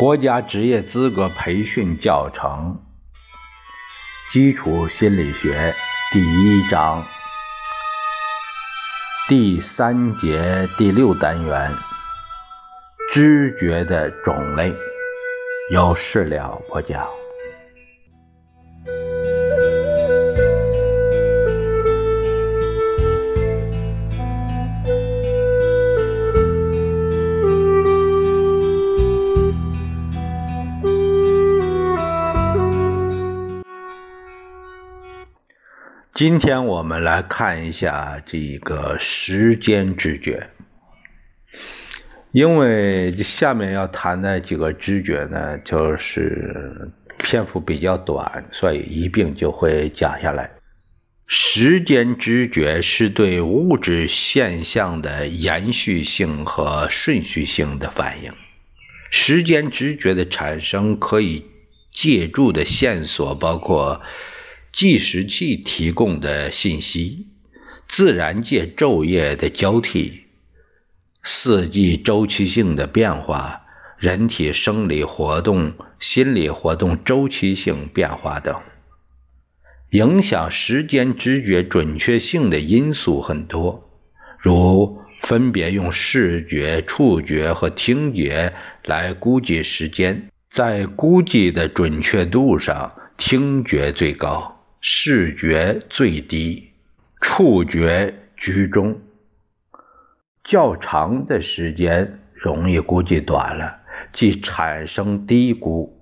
国家职业资格培训教程，基础心理学第一章第三节第六单元，知觉的种类，有事了播讲。今天我们来看一下这个时间知觉，因为下面要谈的几个知觉呢，就是篇幅比较短，所以一并就会讲下来。时间知觉是对物质现象的延续性和顺序性的反应。时间知觉的产生可以借助的线索包括。计时器提供的信息，自然界昼夜的交替，四季周期性的变化，人体生理活动、心理活动周期性变化等，影响时间知觉准确性的因素很多，如分别用视觉、触觉和听觉来估计时间，在估计的准确度上，听觉最高。视觉最低，触觉居中。较长的时间容易估计短了，即产生低估；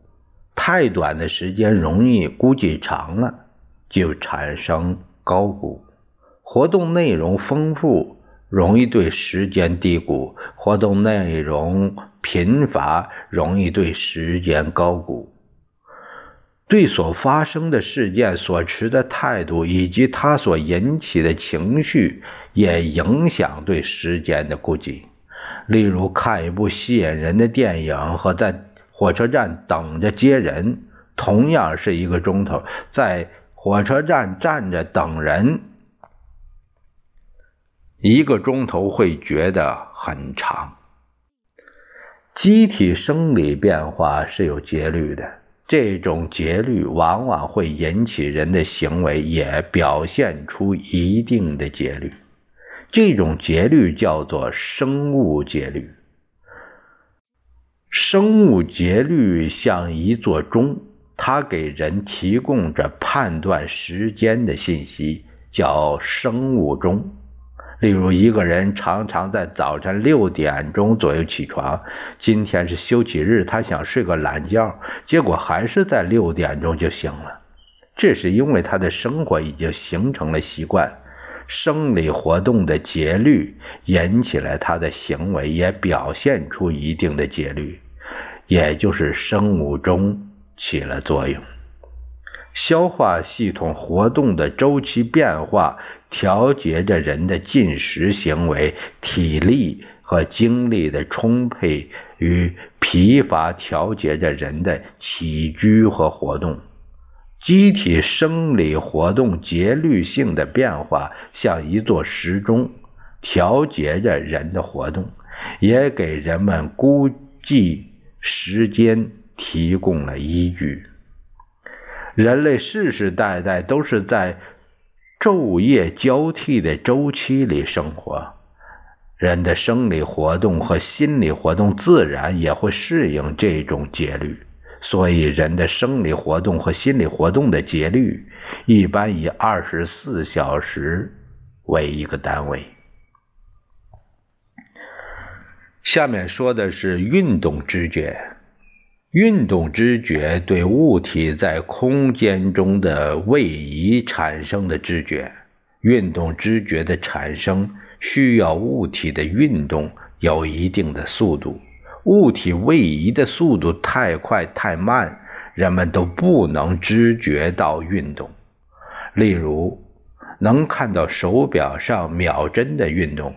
太短的时间容易估计长了，就产生高估。活动内容丰富，容易对时间低估；活动内容贫乏，容易对时间高估。对所发生的事件所持的态度，以及它所引起的情绪，也影响对时间的估计。例如，看一部吸引人的电影和在火车站等着接人，同样是一个钟头，在火车站站着等人，一个钟头会觉得很长。机体生理变化是有节律的。这种节律往往会引起人的行为，也表现出一定的节律。这种节律叫做生物节律。生物节律像一座钟，它给人提供着判断时间的信息，叫生物钟。例如，一个人常常在早晨六点钟左右起床。今天是休息日，他想睡个懒觉，结果还是在六点钟就醒了。这是因为他的生活已经形成了习惯，生理活动的节律引起了他的行为，也表现出一定的节律，也就是生物钟起了作用。消化系统活动的周期变化。调节着人的进食行为，体力和精力的充沛与疲乏；调节着人的起居和活动，机体生理活动节律性的变化，像一座时钟，调节着人的活动，也给人们估计时间提供了依据。人类世世代代都是在。昼夜交替的周期里生活，人的生理活动和心理活动自然也会适应这种节律。所以，人的生理活动和心理活动的节律一般以二十四小时为一个单位。下面说的是运动知觉。运动知觉对物体在空间中的位移产生的知觉。运动知觉的产生需要物体的运动有一定的速度。物体位移的速度太快太慢，人们都不能知觉到运动。例如，能看到手表上秒针的运动，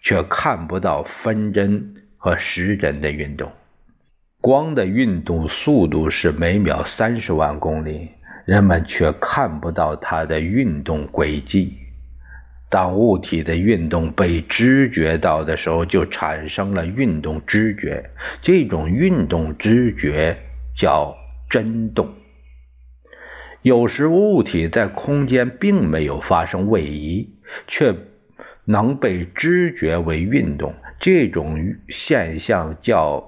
却看不到分针和时针的运动。光的运动速度是每秒三十万公里，人们却看不到它的运动轨迹。当物体的运动被知觉到的时候，就产生了运动知觉。这种运动知觉叫振动。有时物体在空间并没有发生位移，却能被知觉为运动，这种现象叫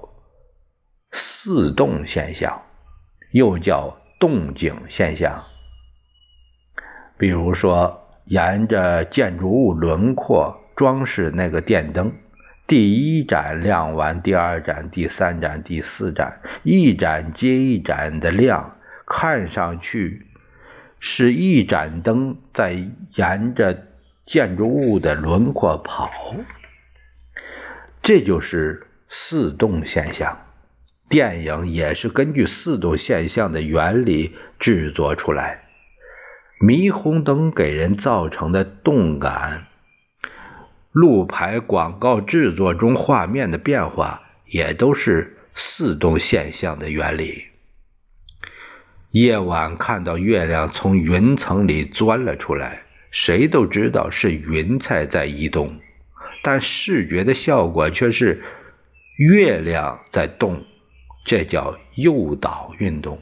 似动现象，又叫动静现象。比如说。沿着建筑物轮廓装饰那个电灯，第一盏亮完，第二盏、第三盏、第四盏，一盏接一盏的亮，看上去是一盏灯在沿着建筑物的轮廓跑，这就是四动现象。电影也是根据四动现象的原理制作出来。霓虹灯给人造成的动感，路牌广告制作中画面的变化，也都是四动现象的原理。夜晚看到月亮从云层里钻了出来，谁都知道是云彩在移动，但视觉的效果却是月亮在动，这叫诱导运动。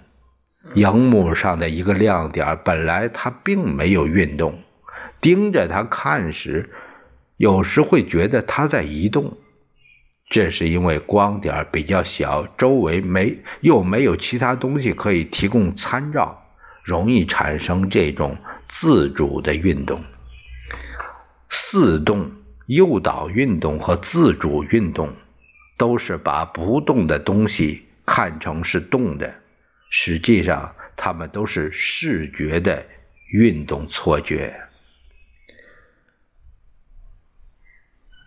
荧幕上的一个亮点，本来它并没有运动，盯着它看时，有时会觉得它在移动。这是因为光点比较小，周围没又没有其他东西可以提供参照，容易产生这种自主的运动。四动、诱导运动和自主运动，都是把不动的东西看成是动的。实际上，它们都是视觉的运动错觉。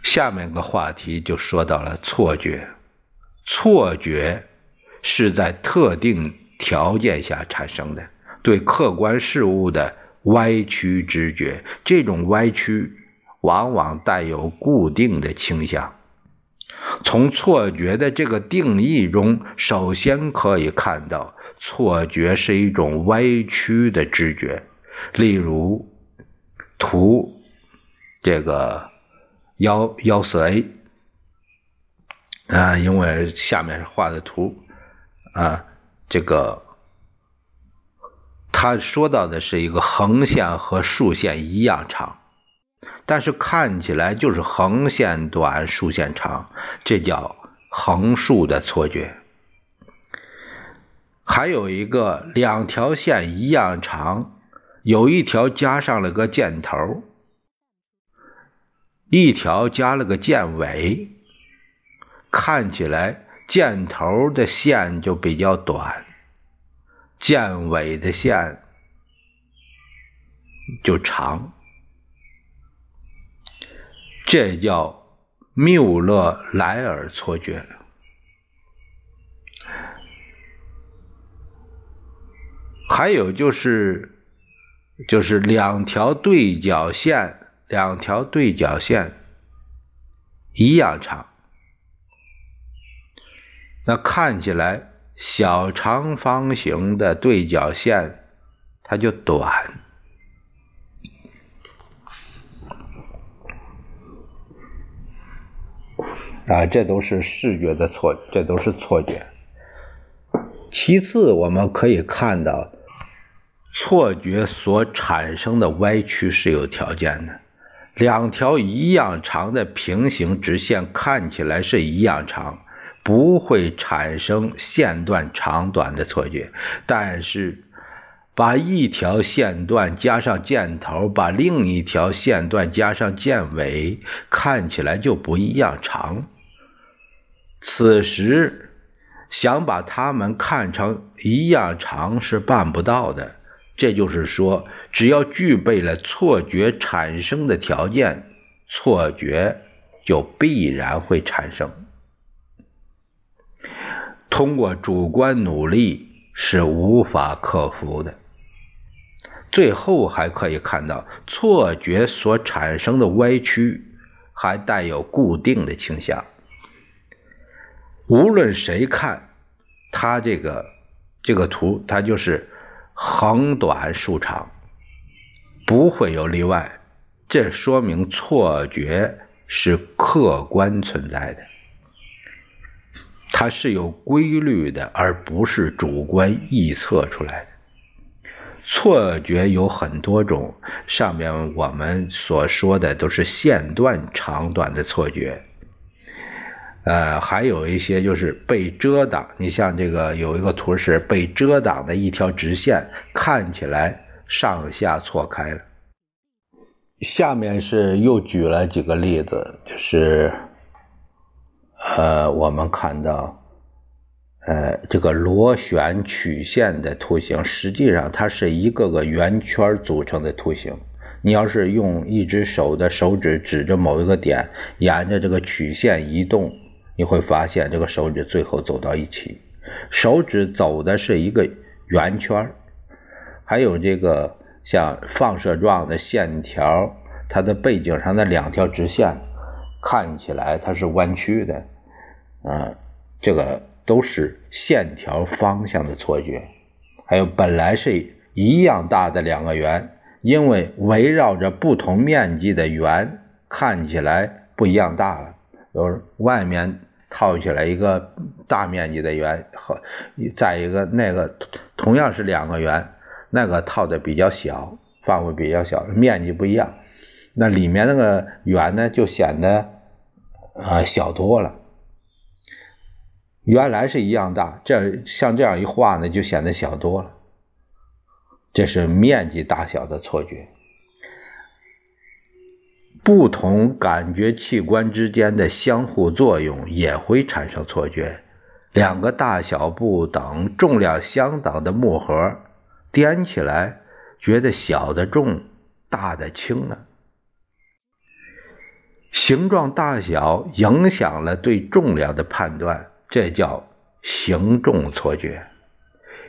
下面个话题就说到了错觉。错觉是在特定条件下产生的，对客观事物的歪曲知觉。这种歪曲往往带有固定的倾向。从错觉的这个定义中，首先可以看到。错觉是一种歪曲的知觉，例如图这个幺幺四 A 啊，因为下面是画的图啊，这个他说到的是一个横线和竖线一样长，但是看起来就是横线短，竖线长，这叫横竖的错觉。还有一个两条线一样长，有一条加上了个箭头，一条加了个箭尾，看起来箭头的线就比较短，箭尾的线就长，这叫缪勒莱尔错觉。还有就是，就是两条对角线，两条对角线一样长，那看起来小长方形的对角线它就短啊，这都是视觉的错，这都是错觉。其次，我们可以看到。错觉所产生的歪曲是有条件的，两条一样长的平行直线看起来是一样长，不会产生线段长短的错觉。但是，把一条线段加上箭头，把另一条线段加上箭尾，看起来就不一样长。此时，想把它们看成一样长是办不到的。这就是说，只要具备了错觉产生的条件，错觉就必然会产生。通过主观努力是无法克服的。最后还可以看到，错觉所产生的歪曲还带有固定的倾向。无论谁看，他这个这个图，它就是。横短竖长，不会有例外。这说明错觉是客观存在的，它是有规律的，而不是主观臆测出来的。错觉有很多种，上面我们所说的都是线段长短的错觉。呃，还有一些就是被遮挡。你像这个有一个图是被遮挡的一条直线，看起来上下错开了。下面是又举了几个例子，就是呃，我们看到呃这个螺旋曲线的图形，实际上它是一个个圆圈组成的图形。你要是用一只手的手指指着某一个点，沿着这个曲线移动。你会发现，这个手指最后走到一起，手指走的是一个圆圈还有这个像放射状的线条，它的背景上的两条直线看起来它是弯曲的，啊，这个都是线条方向的错觉。还有本来是一样大的两个圆，因为围绕着不同面积的圆，看起来不一样大了，就是外面。套起来一个大面积的圆和再一个那个同样是两个圆，那个套的比较小，范围比较小，面积不一样，那里面那个圆呢就显得啊小多了。原来是一样大，这样像这样一画呢就显得小多了。这是面积大小的错觉。不同感觉器官之间的相互作用也会产生错觉。两个大小不等、重量相等的木盒，掂起来觉得小的重，大的轻了。形状大小影响了对重量的判断，这叫形重错觉。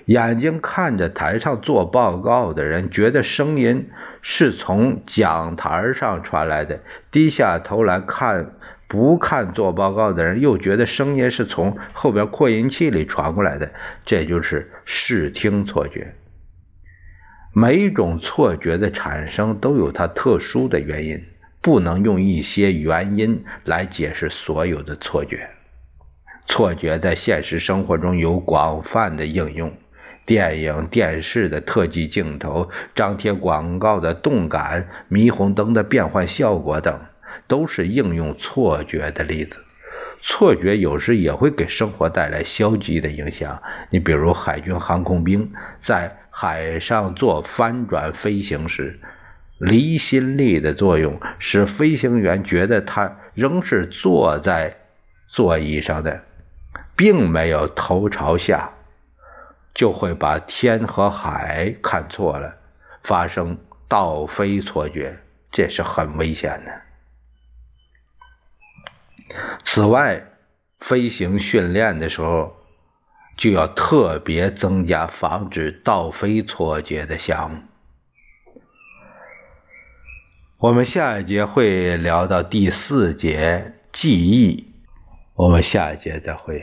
眼睛看着台上做报告的人，觉得声音是从讲台上传来的；低下头来看不看做报告的人，又觉得声音是从后边扩音器里传过来的。这就是视听错觉。每一种错觉的产生都有它特殊的原因，不能用一些原因来解释所有的错觉。错觉在现实生活中有广泛的应用。电影、电视的特技镜头、张贴广告的动感、霓虹灯的变换效果等，都是应用错觉的例子。错觉有时也会给生活带来消极的影响。你比如，海军航空兵在海上做翻转飞行时，离心力的作用使飞行员觉得他仍是坐在座椅上的，并没有头朝下。就会把天和海看错了，发生倒飞错觉，这是很危险的。此外，飞行训练的时候就要特别增加防止倒飞错觉的项目。我们下一节会聊到第四节记忆，我们下一节再会。